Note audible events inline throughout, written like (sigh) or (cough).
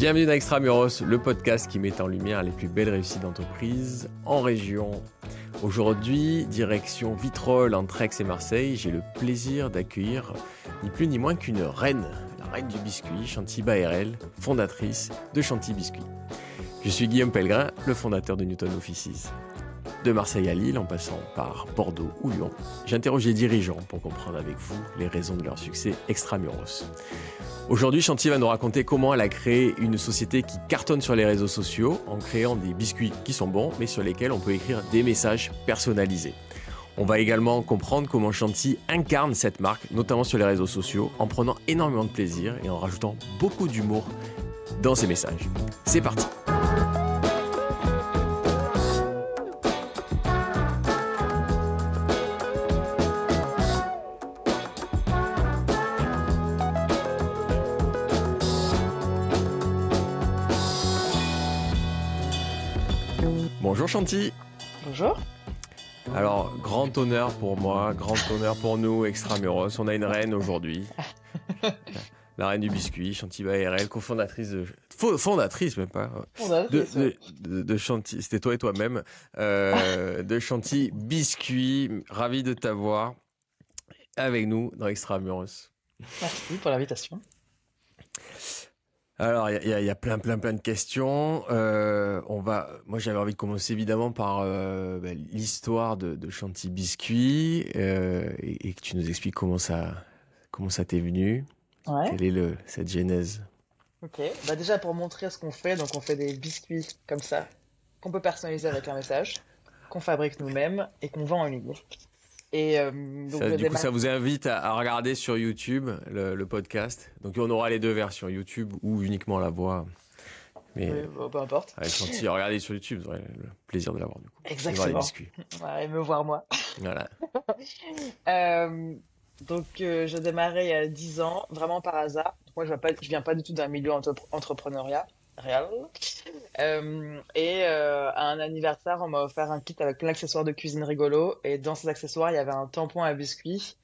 Bienvenue dans Extramuros, le podcast qui met en lumière les plus belles réussites d'entreprise en région. Aujourd'hui, direction Vitrolles entre Aix et Marseille, j'ai le plaisir d'accueillir ni plus ni moins qu'une reine, la reine du biscuit, Chanty Baerel, fondatrice de Chanty Biscuit. Je suis Guillaume Pellegrin, le fondateur de Newton Offices. De Marseille à Lille, en passant par Bordeaux ou Lyon, j'interroge les dirigeants pour comprendre avec vous les raisons de leur succès extramuros. Aujourd'hui, Chanty va nous raconter comment elle a créé une société qui cartonne sur les réseaux sociaux en créant des biscuits qui sont bons, mais sur lesquels on peut écrire des messages personnalisés. On va également comprendre comment Chanty incarne cette marque, notamment sur les réseaux sociaux, en prenant énormément de plaisir et en rajoutant beaucoup d'humour dans ses messages. C'est parti Chanty Bonjour. Alors, grand honneur pour moi, grand honneur pour nous, Extramuros. On a une reine aujourd'hui. (laughs) La reine du biscuit, Chanty Baerel, cofondatrice de... fo- Fondatrice même pas. De, Fondatrice, de, ouais. de- de Chanty, c'était toi et toi-même. euh, de Chanty Biscuit, ravi de t'avoir avec nous dans Extramuros. Merci pour l'invitation. Alors, il y a- y, plein, plein, plein de questions. Euh, on va, moi, j'avais envie de commencer évidemment par euh, bah, l'histoire de, de Chanty Biscuit euh, et, et que tu nous expliques comment ça, comment ça t'est venu. Ouais. Quelle est le, cette genèse? Ok. Bah déjà pour montrer ce qu'on fait, donc on fait des biscuits comme ça qu'on peut personnaliser avec un message, qu'on fabrique nous-mêmes et qu'on vend en ligne. Et euh, donc Ça, le Du coup, ça vous invite à, à regarder sur YouTube le, le podcast. Donc, on aura les deux versions, YouTube ou uniquement la voix. Mais Oui, bah, peu importe. avec regardez sur YouTube, vous aurez le plaisir de l'avoir du coup. Exactement. Ouais, et me voir moi. Voilà. (laughs) Euh, donc euh, j'ai démarré il y a 10 ans, vraiment par hasard. Moi je viens pas, je viens pas du tout d'un milieu entrep- entrepreneuriat Euh, et euh, à un anniversaire, on m'a offert un kit avec plein d'accessoires de cuisine rigolo. Et dans ces accessoires, il y avait un tampon à biscuits.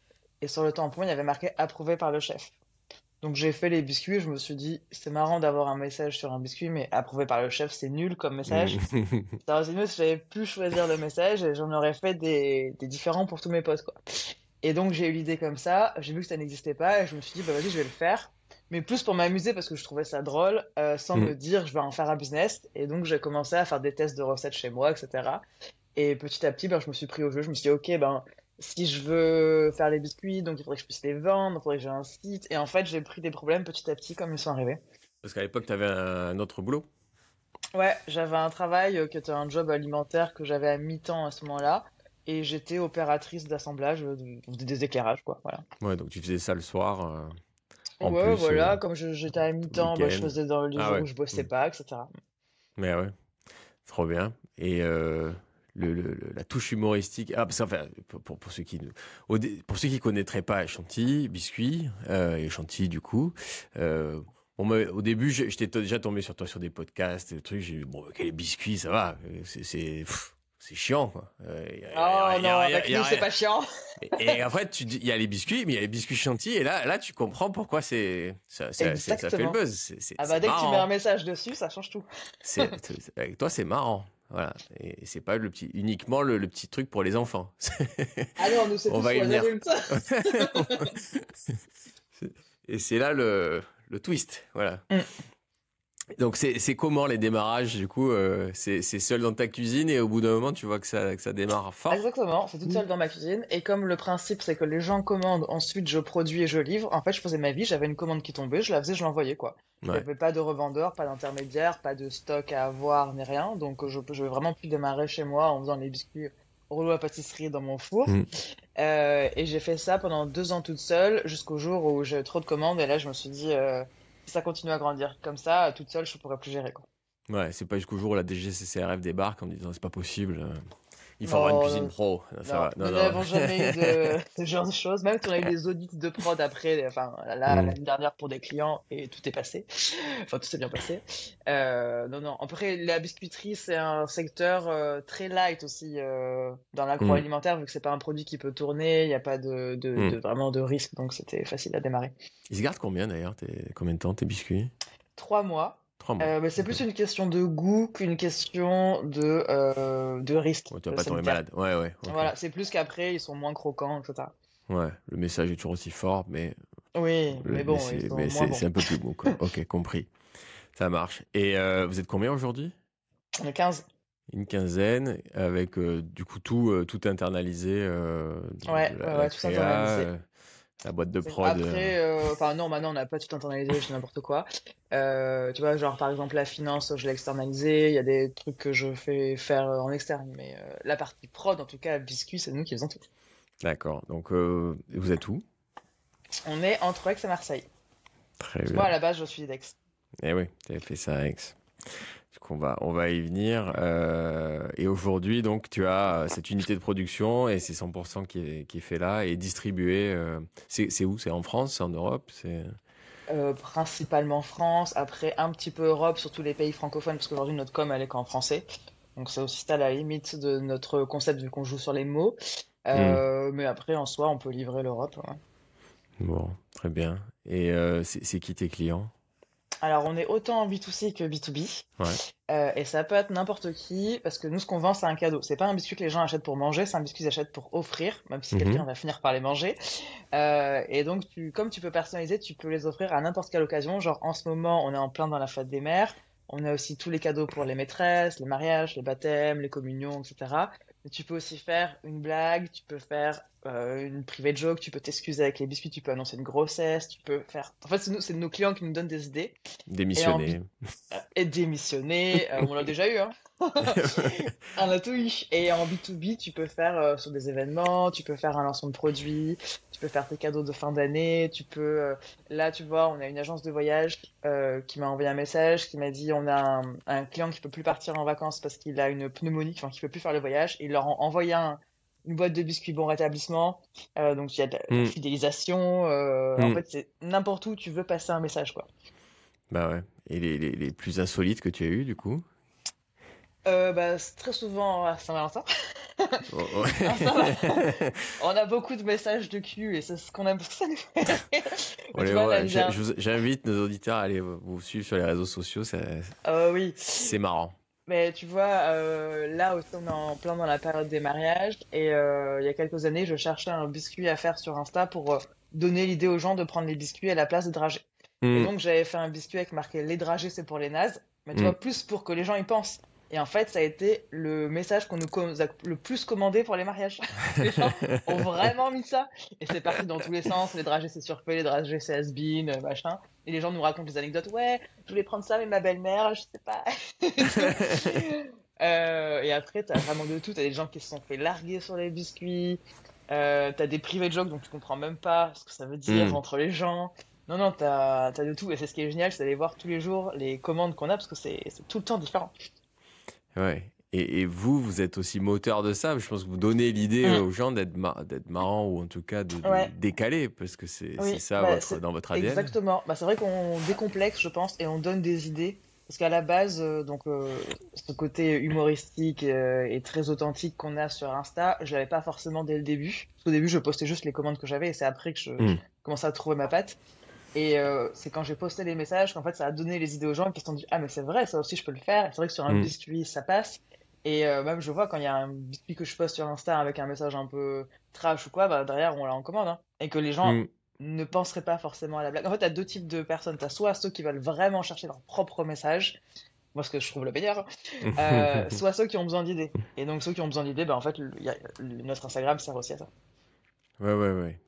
Et sur le tampon, il y avait marqué approuvé par le chef. Donc j'ai fait les biscuits. Je me suis dit, c'est marrant d'avoir un message sur un biscuit, mais approuvé par le chef, c'est nul comme message. (laughs) Ça aurait été mieux si j'avais pu choisir le message et j'en aurais fait des, des différents pour tous mes potes, quoi. Et donc, j'ai eu l'idée comme ça, j'ai vu que ça n'existait pas et je me suis dit, bah vas-y, je vais le faire. Mais plus pour m'amuser parce que je trouvais ça drôle, euh, sans Mm. me dire, je vais en faire un business. Et donc, j'ai commencé à faire des tests de recettes chez moi, etc. Et petit à petit, ben, je me suis pris au jeu. Je me suis dit, ok, ben, si je veux faire les biscuits, donc il faudrait que je puisse les vendre, il faudrait que j'ai un site. Et en fait, j'ai pris des problèmes petit à petit comme ils sont arrivés. Parce qu'à l'époque, tu avais un autre boulot. Ouais, j'avais un travail euh, qui était un job alimentaire que j'avais à mi-temps à ce moment-là. Et j'étais opératrice d'assemblage, euh, de- des éclairages, quoi. Voilà. Ouais, donc tu faisais ça le soir. En ouais, plus, voilà, euh, comme je- j'étais à mi-temps, bah, je faisais dans les Ah jours ouais. où je bossais Mm. pas, etc. Mais ouais, trop bien. Et euh, le, le- le- la touche humoristique. Ah, parce qu'enfin, pour, pour, ceux qui ne- pour ceux qui connaîtraient pas Chanty, Biscuit euh, et du coup. Euh, on au début, j'étais déjà tombé sur toi sur des podcasts, des trucs. J'ai dit bon, quel biscuit, ça va. C'est c'est chiant quoi. Euh, a- Oh a- non, a- avec nous, c'est pas chiant. Et, et tu dis, il y a les biscuits, mais il y a les biscuits Chanty, et là, là, tu comprends pourquoi c'est ça, ça, fait le buzz. C'est c'est- Ah bah, dès que tu mets un message dessus, ça change tout. (laughs) Avec toi, c'est marrant. Voilà. Et, c'est pas le petit, uniquement le, le petit truc pour les enfants. (laughs) Ah non, nous, c'est tous va y venir. (laughs) et c'est là le, le twist. Voilà. Mm. Donc, c'est comment les démarrages Du coup, euh, c'est seul dans ta cuisine et au bout d'un moment, tu vois que ça, que ça démarre fort. Exactement, c'est toute seule dans ma cuisine. Et comme le principe, c'est que les gens commandent, ensuite je produis et je livre, en fait, je faisais ma vie, j'avais une commande qui tombait, je la faisais, je l'envoyais, quoi. Il n'y avait pas de revendeur, pas d'intermédiaire, pas de stock à avoir, ni rien. Donc, je, je vraiment pu démarrer chez moi en faisant les biscuits rouleaux à pâtisserie dans mon four. Mm. Euh, et j'ai fait ça pendant deux ans toute seule, jusqu'au jour où j'ai trop de commandes. Et là, je me suis dit, euh, ça continue à grandir comme ça, toute seule, je pourrais plus gérer, quoi. Ouais, c'est pas jusqu'au jour où la DGCCRF débarque en disant c'est pas possible. Il faut avoir une Non, cuisine non. pro. Non, ça Non, va. nous Non, n'avons non. jamais eu de (laughs) ce genre de choses. Même si on a eu des audits de prod après, enfin là, Mm. l'année dernière pour des clients et tout est passé. Enfin, tout s'est bien passé. Euh, non, non. Après, la biscuiterie, c'est un secteur euh, très light aussi euh, dans l'agroalimentaire, vu que c'est pas un produit qui peut tourner, il n'y a pas de, de, Mm. de- vraiment de risque, donc c'était facile à démarrer. Ils se gardent combien d'ailleurs tes- Combien de temps tes biscuits? Trois mois. Euh, mais c'est plus une question de goût qu'une question de, euh, de risque. tu vas pas tomber malade. Ouais, ouais. Voilà, c'est plus qu'après, ils sont moins croquants, etc. Ouais, le message est toujours aussi fort, mais. Oui, mais bon. Mais c'est un peu plus (laughs) mou, quoi. ok, compris. Ça marche. Et euh, vous êtes combien aujourd'hui? On est 15. Une quinzaine, avec du coup tout, tout internalisé. ouais, ouais, tout internalisé la boîte de prod. Après, euh, euh, enfin non, maintenant on n'a pas tout internalisé, je n'importe quoi. Euh, tu vois, genre par exemple la finance, je l'ai externalisé. Il y a des trucs que je fais faire en externe, mais la partie prod, en tout cas, biscuit, c'est nous qui faisons tout. D'accord. Donc vous êtes où? On est entre Aix et Marseille. Très bien. Moi à la base, je suis d'Aix. Eh oui, tu avais fait ça à Aix. On va, on va y venir. Euh, et aujourd'hui, donc, tu as euh, cette unité de production et c'est 100% qui est, qui est fait là et distribué. Euh, c'est où? C'est en France? C'est en Europe? C'est Principalement France. Après, un petit peu Europe, surtout les pays francophones, parce qu'aujourd'hui, notre com, elle est qu'en français. Donc, c'est aussi à la limite de notre concept vu qu'on joue sur les mots. Hmm. Mais après, en soi, on peut livrer l'Europe. Bon, très bien. Et c'est qui tes clients? Alors, on est autant en B2C que B2B. Euh, et ça peut être n'importe qui, parce que nous, ce qu'on vend, c'est un cadeau. C'est pas un biscuit que les gens achètent pour manger, c'est un biscuit qu'ils achètent pour offrir, même si mhm. quelqu'un va finir par les manger. Euh, et donc, tu, comme tu peux personnaliser, tu peux les offrir à n'importe quelle occasion. Genre, en ce moment, on est en plein dans la fête des mères. On a aussi tous les cadeaux pour les maîtresses, les mariages, les baptêmes, les communions, etc. Mais tu peux aussi faire une blague, tu peux faire euh, une private joke, tu peux t'excuser avec les biscuits, tu peux annoncer une grossesse, tu peux faire. En fait, c'est nos clients qui nous donnent des idées. Démissionner. Et, démissionner, euh, on l'a déjà eu, hein. (laughs) on a tout eu. Et en B2B, tu peux faire euh, sur des événements, tu peux faire un lancement de produit, tu peux faire tes cadeaux de fin d'année, tu peux. là, tu vois, on a une agence de voyage qui m'a envoyé un message qui m'a dit on a un, client qui peut plus partir en vacances parce qu'il a une pneumonie, enfin, qui peut plus faire le voyage. Et il leur a envoyé un une boîte de biscuits bon rétablissement. Euh, donc il y a de la, mm. fidélisation. Euh, en mm. fait, c'est n'importe où tu veux passer un message, quoi. Bah ouais. Et les, les, les plus insolites que tu as eu du coup? Euh, bah, très souvent à Saint-Valentin. Oh, (laughs) on a beaucoup de messages de cul et c'est ce qu'on aime (laughs) ça nous J'invite nos auditeurs à aller vous suivre sur les réseaux sociaux. oui. C'est marrant. Mais tu vois, euh, là aussi, on est en plein dans la période des mariages. Et euh, il y a quelques années, je cherchais un biscuit à faire sur Insta pour euh, donner l'idée aux gens de prendre les biscuits à la place des dragées. Et hmm. donc, j'avais fait un biscuit avec marqué les dragées, c'est pour les nazes. Mais tu hmm. vois, plus pour que les gens y pensent. Et en fait, ça a été le message qu'on nous a le plus commandé pour les mariages. (laughs) les gens ont vraiment mis ça. Et c'est parti dans tous les sens. Les dragées, c'est surpay, les dragées, c'est has euh, machin. Et les gens nous racontent des anecdotes. Ouais, je voulais prendre ça, mais ma belle-mère, je sais pas. (laughs) euh, et après, t'as vraiment de tout. T'as des gens qui se sont fait larguer sur les biscuits. Euh, t'as des privés jokes dont tu comprends même pas ce que ça veut dire hmm. entre les gens. Non, non, t'as as de tout. Et c'est ce qui est génial, c'est d'aller voir tous les jours les commandes qu'on a parce que c'est tout le temps différent. Ouais. Et, vous, vous êtes aussi moteur de ça. Je pense que vous donnez l'idée mm. aux gens d'être marrant ou en tout cas de, décaler parce que c'est ça bah, dans votre ADN. Exactement. Bah, c'est vrai qu'on décomplexe, je pense, et on donne des idées. Parce qu'à la base, euh, donc euh, ce côté humoristique euh, et très authentique qu'on a sur Insta, je l'avais pas forcément dès le début. Au début, je postais juste les commandes que j'avais et c'est après que je mm. commençais à trouver ma patte. Et c'est quand j'ai posté les messages qu'en fait ça a donné les idées aux gens qui se sont dit ah mais c'est vrai ça aussi je peux le faire. C'est vrai que sur un mm. biscuit ça passe. Et euh, même, je vois quand il y a un biscuit que je poste sur Insta avec un message un peu trash ou quoi, bah, derrière, on l'a en commande. Hein. Et que les gens mm. ne penseraient pas forcément à la blague. En fait, t'as deux types de personnes. T'as soit ceux qui veulent vraiment chercher leur propre message, moi, ce que je trouve le meilleur, (laughs) euh, soit ceux qui ont besoin d'idées. Et donc, ceux qui ont besoin d'idées, bah, en fait, y a, notre Instagram sert aussi à ça. Ouais, ouais, ouais.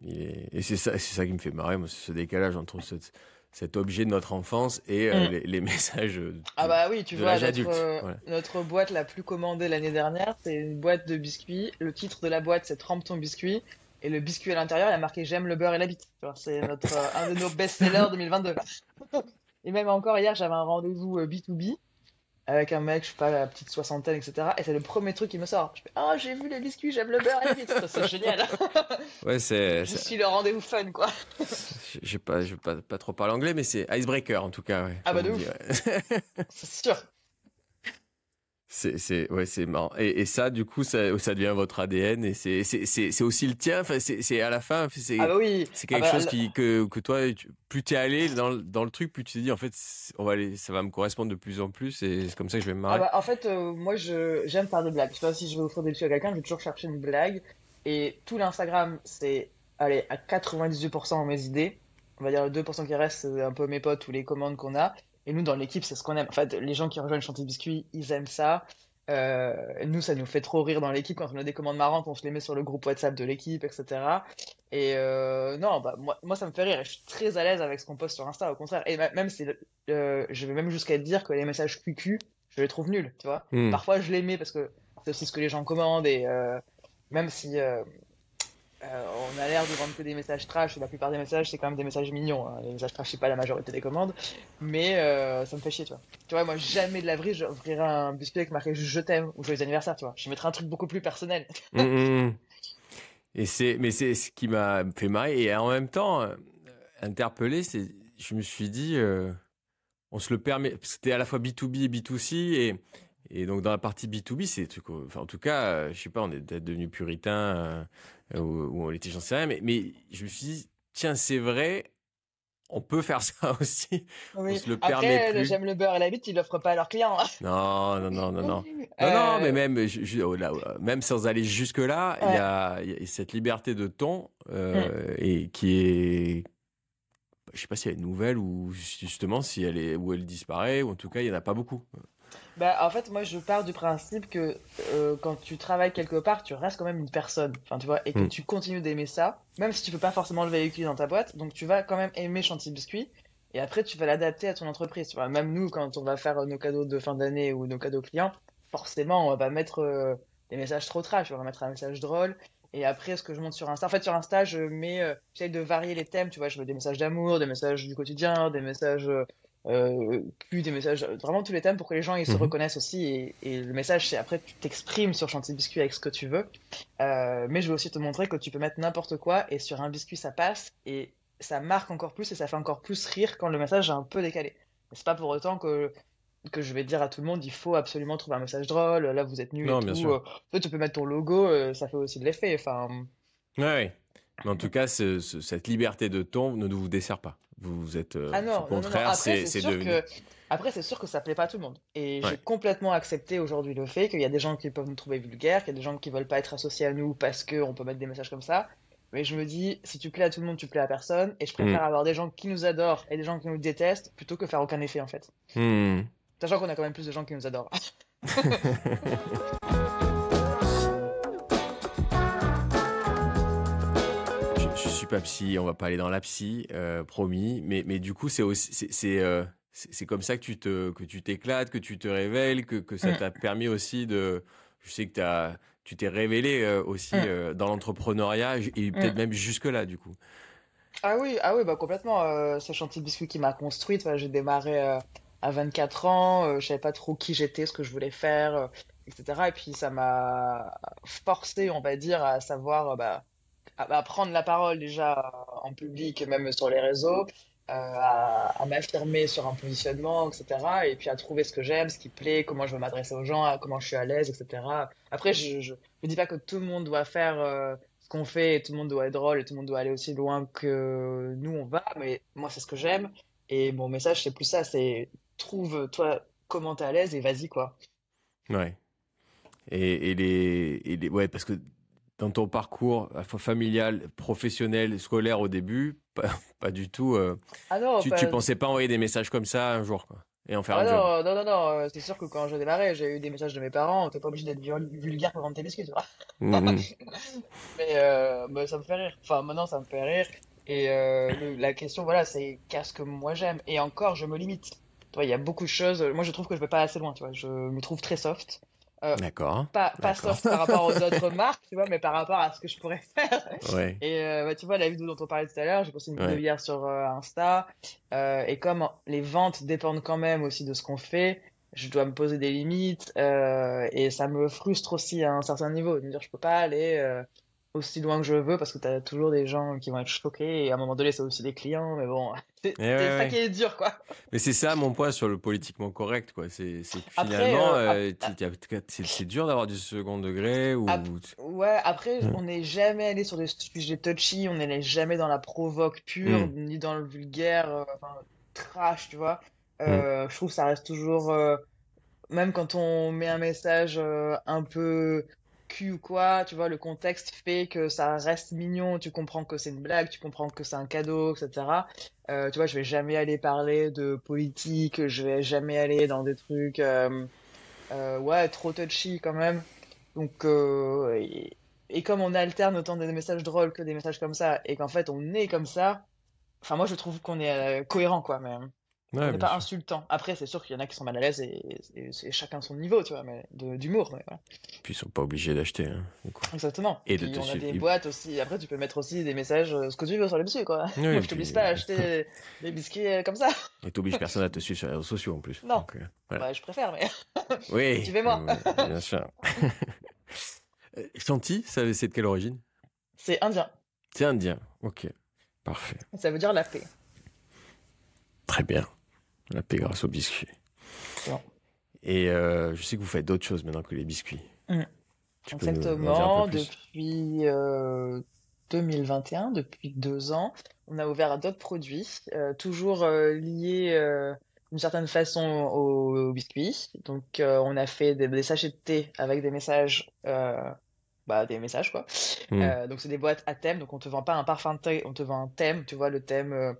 Et c'est ça, ça qui me fait marrer, moi, ce décalage entre cette cet objet de notre enfance et euh, mm. les, (laughs) messages de, ah bah oui tu vois notre, euh, notre, boîte la plus commandée l'année dernière c'est une boîte de biscuits. Le titre de la boîte c'est trempe ton biscuit. Et le biscuit à l'intérieur il a marqué j'aime le beurre et la bite. C'est (laughs) notre euh, un de nos best-sellers 2022 et même encore hier j'avais un rendez-vous B2B avec un mec, je sais pas, la petite soixantaine, etc. Et c'est le premier truc qui me sort. Je fais, oh, j'ai vu les biscuits, j'aime le beurre et C'est génial. (laughs) ouais, c'est. Je suis le rendez-vous fun, quoi. (laughs) Je vais pas, pas, pas trop parler anglais, mais c'est icebreaker en tout cas. Ouais, ah bah de ouf. (laughs) c'est sûr. C'est ouais, c'est marrant. Et, et, ça, du coup, ça, ça devient votre ADN et c'est c'est aussi le tien. Enfin, c'est à la fin, c'est ah bah oui. c'est quelque ah chose qui que que toi, plus t'es allé dans dans le truc, plus tu te dis en fait, on va aller, ça va me correspondre de plus en plus et c'est comme ça que je vais me marrer. Ah bah, en fait, euh, moi, je j'aime faire des blagues. Tu vois, si je veux offrir des trucs à quelqu'un, je vais toujours chercher une blague. Et tout l'Instagram, c'est allez à 98% mes idées. On va dire le 2% qui reste, c'est un peu mes potes ou les commandes qu'on a. Et nous, dans l'équipe, c'est ce qu'on aime. En fait, les gens qui rejoignent Chantier Biscuit, ils aiment ça. Euh, nous, ça nous fait trop rire dans l'équipe quand on a des commandes marrantes, on se les met sur le groupe WhatsApp de l'équipe, etc. Et euh, non, bah, moi, moi, ça me fait rire. je suis très à l'aise avec ce qu'on poste sur Insta, au contraire. Et même, si euh, je vais même jusqu'à dire que les messages QQ, je les trouve nuls, tu vois. Hmm. Parfois, je les mets parce que c'est aussi ce que les gens commandent. Et même si euh, on a l'air de vendre que des messages trash, la plupart des messages c'est quand même des messages mignons. Hein. Les messages trash c'est pas la majorité des commandes, mais euh, ça me fait chier, tu vois. Tu vois, moi jamais de la vraie un biscuit avec marqué je t'aime ou joyeux anniversaire, tu vois. Je mettrai un truc beaucoup plus personnel. Mmh, mmh, mmh. Et c'est, mais c'est ce qui m'a fait marrer et en même temps euh, interpellé, c'est, je me suis dit, on se le permet, c'était à la fois B2B et B2C et et donc dans la partie B2B, c'est trucs, enfin en tout cas, je sais pas, on est peut-être devenu puritain euh, où, on était, j'en sais rien, mais, mais je me suis dit, tiens, c'est vrai, on peut faire (laughs) ça aussi. Oui. On se le Après, permet J'aime le beurre et la bite, ils l'offrent pas à leurs clients. Hein. Non, non, non, non, non. (laughs) Non, non, mais même, je, oh même sans aller jusque là, il y, a, y, a, cette liberté de ton euh, mm. et qui est, je sais pas si elle est nouvelle ou justement si elle est où elle disparaît ou en tout cas il y en a pas beaucoup. Bah, en fait, moi, je pars du principe que euh, quand tu travailles quelque part, tu restes quand même une personne. Enfin, tu vois, et que mm. tu continues d'aimer ça, même si tu peux pas forcément le véhiculer dans ta boîte. Donc, tu vas quand même aimer Chantier Biscuit. Et après, tu vas l'adapter à ton entreprise. Vois, même nous, quand on va faire nos cadeaux de fin d'année ou nos cadeaux clients, forcément, on va mettre euh, des messages trop trash. On va mettre un message drôle. Et après, ce que je monte sur Insta, en fait, sur Insta, je mets, euh, j'essaie de varier les thèmes. Tu vois, je mets des messages d'amour, des messages du quotidien, des messages euh, plus des messages, vraiment tous les thèmes pour que les gens ils se mhm. reconnaissent aussi. Et, et le message, c'est après, tu t'exprimes sur Chantier Biscuit avec ce que tu veux. Euh, mais je veux aussi te montrer que tu peux mettre n'importe quoi et sur un biscuit, ça passe et ça marque encore plus et ça fait encore plus rire quand le message est un peu décalé. C'est pas pour autant que que je vais dire à tout le monde, il faut absolument trouver un message drôle. Là, vous êtes nul et tout. Euh, tu peux mettre ton logo, ça fait aussi de l'effet. Enfin. Ouais. Mais en tout cas, cette liberté de ton ne vous dessert pas. Vous êtes euh, ah au contraire, c'est devenu. Après, c'est sûr que ça plaît pas à tout le monde. Et j'ai complètement accepté aujourd'hui le fait qu'il y a des gens qui peuvent nous trouver vulgaires, qu'il y a des gens qui veulent pas être associés à nous parce qu'on peut mettre des messages comme ça. Mais je me dis, si tu plais à tout le monde, tu plais à personne. Et je préfère mm. avoir des gens qui nous adorent et des gens qui nous détestent plutôt que faire aucun effet en fait. Mm. Sachant qu'on a quand même plus de gens qui nous adorent. (laughs) (laughs) pas psy, on va pas aller dans la psy, euh, promis. Mais, mais du coup, c'est aussi, c'est, euh, c'est, comme ça que tu te, que tu t'éclates, que tu te révèles, que, que ça t'a permis aussi de, je sais que as, tu t'es révélé euh, aussi dans l'entrepreneuriat et peut-être même jusque là, du coup. Ah oui, ah oui, bah complètement. ce chantier de biscuit qui m'a construite. j'ai démarré à 24 ans, je savais pas trop qui j'étais, ce que je voulais faire, etc. Et puis ça m'a forcé, on va dire, à savoir bah, à, prendre la parole déjà en public, même sur les réseaux, euh, à, m'affirmer sur un positionnement, etc. Et puis à trouver ce que j'aime, ce qui plaît, comment je veux m'adresser aux gens, comment je suis à l'aise, etc. Après, je, je, dis pas que tout le monde doit faire euh, ce qu'on fait, et tout le monde doit être drôle, et tout le monde doit aller aussi loin que nous on va, mais moi c'est ce que j'aime. Et mon message c'est plus ça, c'est trouve toi comment t'es à l'aise et vas-y quoi. Ouais. Et, et, les, et les, ouais, parce que dans ton parcours familial, professionnel, scolaire au début, (laughs) pas, du tout. Euh, ah non, tu, ne pensais pas envoyer des messages comme ça un jour, quoi, et en faire ah un non, job. Non, non, non, euh, c'est sûr que quand je démarrais, j'ai eu des messages de mes parents. T'es pas obligé d'être vulgaire pour vendre tes biscuits, tu vois. Mm-hmm. (laughs) mais, euh, bah, ça me fait rire. Enfin, maintenant, ça me fait rire. Et la question, voilà, c'est qu'est-ce que moi j'aime? Et encore, je me limite. Tu vois, il y a beaucoup de choses. Moi, je trouve que je vais pas assez loin. Tu vois, je me trouve très soft. Euh, D'accord. Pas, pas sauf par rapport aux autres (laughs) marques, tu vois, mais par rapport à ce que je pourrais faire. Ouais. Et euh, bah, tu vois, la vidéo dont on parlait tout à l'heure, j'ai posté une vidéo hier sur euh, Insta. et comme les ventes dépendent quand même aussi de ce qu'on fait, je dois me poser des limites. et ça me frustre aussi à un certain niveau. De me dire, je peux pas aller aussi loin que je veux parce que tu as toujours des gens qui vont être choqués. Et à un moment donné, c'est aussi des clients. Mais bon, (laughs) C'est ça qui est dur, quoi. Mais c'est ça mon point sur le politiquement correct, quoi. C'est finalement, euh, euh, c'est dur d'avoir du second degré ou. ouais, après, hmm. on n'est jamais allé sur des sujets touchy, on n'est jamais dans la provoque pure, hmm. ni dans le vulgaire, euh, enfin, trash, tu vois. Hmm. Je trouve que ça reste toujours. même quand on met un message un peu cul ou quoi, tu vois, le contexte fait que ça reste mignon, tu comprends que c'est une blague, tu comprends que c'est un cadeau, etc. Euh, tu vois, je vais jamais aller parler de politique, je vais jamais aller dans des trucs, euh, euh, ouais, trop touchy quand même. Donc, et, et, comme on alterne autant des messages drôles que des messages comme ça, et qu'en fait on est comme ça, enfin moi je trouve qu'on est cohérent quoi, mais Ouais, pas insultant. Après, c'est sûr qu'il y en a qui sont mal à l'aise et, c'est chacun son niveau, tu vois, mais d'humour. Mais voilà. Puis ils sont pas obligés d'acheter. Hein, Exactement. Et de te on a des boîtes aussi. Après, tu peux mettre aussi des messages, euh, ce que tu veux sur les biscuits, quoi. (laughs) Moi, je t'oblige pas à acheter (laughs) des biscuits euh, comme ça. (laughs) Et t'obliges personne à te suivre sur les réseaux sociaux en plus. Non. Euh, bah, je préfère, mais. oui. tu fais moi. bien sûr. Chanty, c'est de quelle origine? C'est indien. C'est indien. Ok. Parfait. Ça veut dire la paix. Très bien. La paix grâce aux biscuits. Et euh, je sais que vous faites d'autres choses maintenant que les biscuits. Mmh. Exactement. Depuis 2021, euh, depuis deux ans, on a ouvert d'autres produits, euh, toujours liés d'une certaine façon aux, biscuits. Donc, on a fait des, sachets de thé avec des messages. Bah, des messages quoi. Mmh. donc c'est des boîtes à thème, donc on te vend pas un parfum de thé, on te vend un thème, tu vois le thème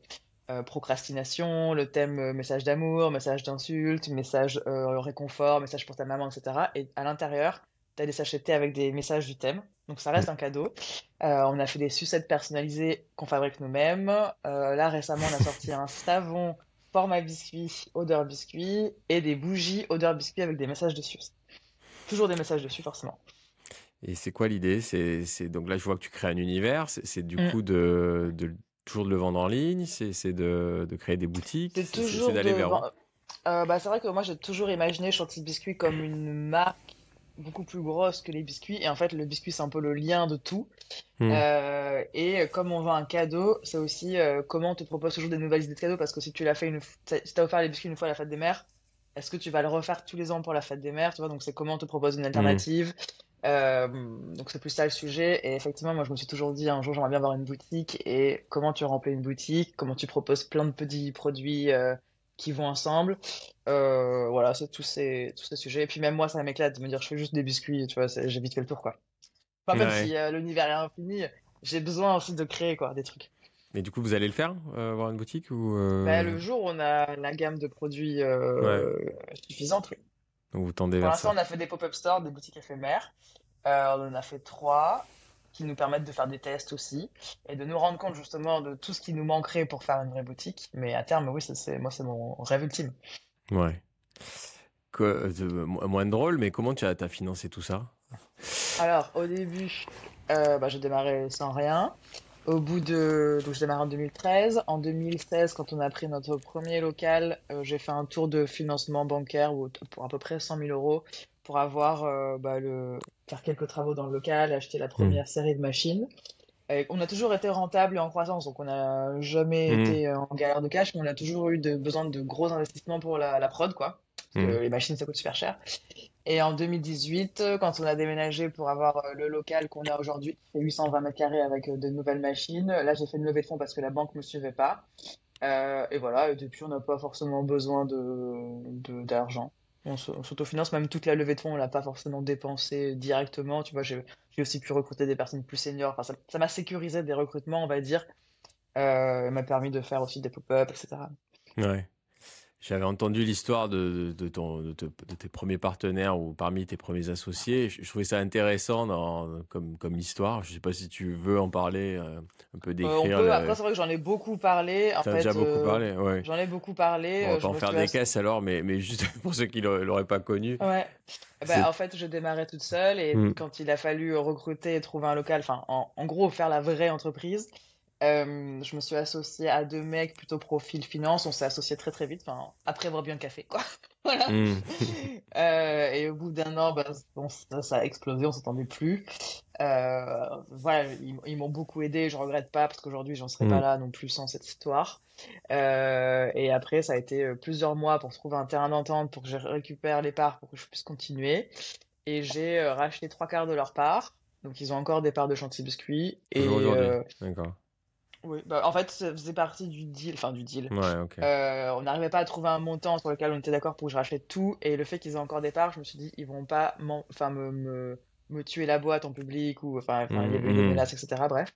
euh, procrastination, le thème euh, message d'amour, message d'insulte, message euh, réconfort, message pour ta maman, etc. Et à l'intérieur, tu as des sachets avec des messages du thème. Donc ça reste un cadeau. on a fait des sucettes personnalisées qu'on fabrique nous-mêmes. là récemment, on a sorti un savon format biscuit, odeur biscuit, et des bougies odeur biscuit avec des messages dessus. Toujours des messages dessus, forcément. Et c'est quoi l'idée? C'est donc là, je vois que tu crées un univers. C'est du mm. coup de, de, toujours de le vendre en ligne C'est de, de, créer des boutiques C'est d'aller vers euh, bah, C'est vrai que moi j'ai toujours imaginé Chantilly Biscuit comme une marque beaucoup plus grosse que les biscuits. Et en fait, le biscuit, c'est un peu le lien de tout. Hmm. Euh, et comme on vend un cadeau, c'est aussi euh, comment on te propose toujours des nouvelles idées de cadeaux. Parce que si tu l'as fait une, si t'as offert les biscuits une fois à la fête des mères, est-ce que tu vas le refaire tous les ans pour la fête des mères Tu vois, donc c'est comment on te propose une alternative. Euh, donc c'est plus ça le sujet. Et effectivement, moi je me suis toujours dit un jour j'aimerais bien avoir une boutique. Et comment tu remplis une boutique? Comment tu proposes plein de petits produits euh, qui vont ensemble? Euh, Voilà, c'est tous ces, tous ces sujets. Et puis même moi, ça m'éclate de me dire je fais juste des biscuits. Tu vois, j'ai vite fait le tour quoi. Enfin, même si l'univers est infini, j'ai besoin aussi de créer quoi, des trucs. Mais du coup, vous allez le faire, avoir une boutique ou bah, Le jour où on a la gamme de produits suffisante, oui. Donc vous tendez Pour l'instant, on a fait des pop-up stores, des boutiques éphémères. Euh, on en a fait trois qui nous permettent de faire des tests aussi et de nous rendre compte justement de tout ce qui nous manquerait pour faire une vraie boutique. Mais à terme, oui, c'est moi, c'est mon rêve ultime. Ouais. Que, moins drôle, mais comment tu as, as financé tout ça? Alors, au début, euh, bah, je démarrais sans rien. Au bout de. Donc, je démarre en 2013. En 2016, quand on a pris notre premier local, euh, j'ai fait un tour de financement bancaire pour à peu près 100 000 euros pour avoir euh, bah, le... faire quelques travaux dans le local, acheter la première mmh. série de machines. on a toujours été rentable et en croissance, donc on n'a jamais mmh. été en galère de cash, mais on a toujours eu de, besoin de gros investissements pour la, la prod, quoi. Mmh. les machines, ça coûte super cher. Et en 2018, quand on a déménagé pour avoir euh, le local qu'on a aujourd'hui, fait 820 mètres carrés avec euh, de nouvelles machines, là j'ai fait une levée de fonds parce que la banque ne me suivait pas. Euh, et voilà, et depuis on n'a pas forcément besoin de d'argent. on s'autofinance, même toute la levée de fonds, on l'a pas forcément dépensé directement. Tu vois, j'ai aussi pu recruter des personnes plus seniors. Enfin, ça m'a sécurisé des recrutements, on va dire. Euh, m'a permis de faire aussi des pop-up, etc. Ouais. J'avais entendu l'histoire de, de, ton, de, tes premiers partenaires ou parmi tes premiers associés. Je, trouvais ça intéressant dans, comme, comme histoire. Je ne sais pas si tu veux en parler, euh, un peu euh, décrire. Après, c'est vrai que j'en ai beaucoup parlé. En fait, déjà beaucoup euh, parlé, ouais. J'en ai beaucoup parlé. on va pas en faire des caisses alors, mais, mais juste (laughs) pour ceux qui ne l'auraient pas connu. Ouais. Bah, en fait, je démarrais toute seule et hmm. quand il a fallu recruter et trouver un local, enfin, en, en, gros, faire la vraie entreprise, Euh, je me suis associée à deux mecs plutôt profil finance. On s'est associés très très vite, enfin, après avoir bu un café, quoi. (laughs) voilà. Hmm. (laughs) Euh, et au bout d'un an, bon, ça, a explosé, on s'entendait plus. Euh, voilà, ils, ils m'ont beaucoup aidé, je regrette pas parce qu'aujourd'hui j'en serais Mm. pas là non plus sans cette histoire. Et après, ça a été plusieurs mois pour trouver un terrain d'entente pour que je récupère les parts pour que je puisse continuer. Et j'ai racheté trois quarts de leurs parts. Donc ils ont encore des parts de chantier biscuit. Et D'accord. Oui, bah, en fait, ça faisait partie du deal, enfin du deal. Ouais, ok. Euh, on n'arrivait pas à trouver un montant sur lequel on était d'accord pour que je rachète tout. Et le fait qu'ils aient encore des parts, je me suis dit, ils vont pas enfin, me, me, me tuer la boîte en public ou enfin, enfin, il y avait des menaces, etc. Bref.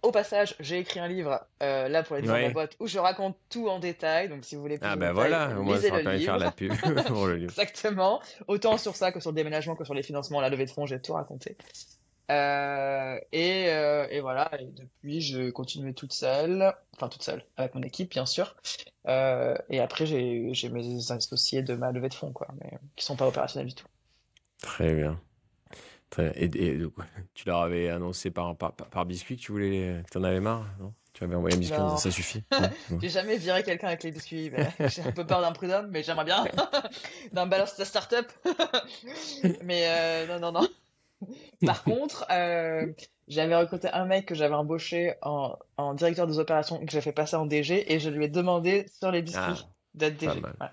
Au passage, j'ai écrit un livre euh, là pour les gens de Ouais. la boîte où je raconte tout en détail. Donc si vous voulez plus Ah de ben détails, voilà, au moins lisez ça va le quand même faire la pub (laughs) pour le livre. (laughs) Exactement. Autant sur ça que sur le déménagement, que sur les financements, la levée de fonds, j'ai tout raconté. Euh, et, euh, et voilà, et depuis, je continuais toute seule, enfin toute seule, avec mon équipe, bien sûr. Euh, et après, j'ai, mes associés de ma levée de fonds, quoi, mais qui sont pas opérationnels du tout. Très bien. Très bien. Et, et donc, (laughs) tu leur avais annoncé par, par, par- par biscuit que tu voulais, que t'en avais marre, non? Tu avais envoyé un biscuit en Non. ça suffit. (laughs) J'ai jamais viré quelqu'un avec les biscuits, (laughs) j'ai un peu peur d'un prud'homme, mais j'aimerais bien. d'un balance de start-up. mais euh, non, non, non. (laughs) Par contre, euh, j'avais recruté un mec que j'avais embauché en, en directeur des opérations, que j'ai fait passer en DG, et je lui ai demandé sur les biscuits Ah, d'être pas DG. mal. Ouais.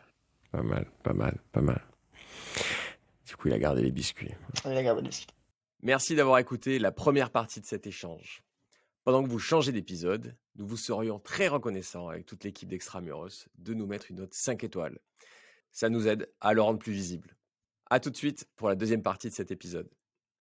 Pas mal, pas mal, pas mal. Du coup, il a gardé les biscuits. Il a gardé les biscuits. Merci d'avoir écouté la première partie de cet échange. Pendant que vous changez d'épisode, nous vous serions très reconnaissants avec toute l'équipe d'Extramuros de nous mettre une note 5 étoiles. Ça nous aide à le rendre plus visible. À tout de suite pour la deuxième partie de cet épisode.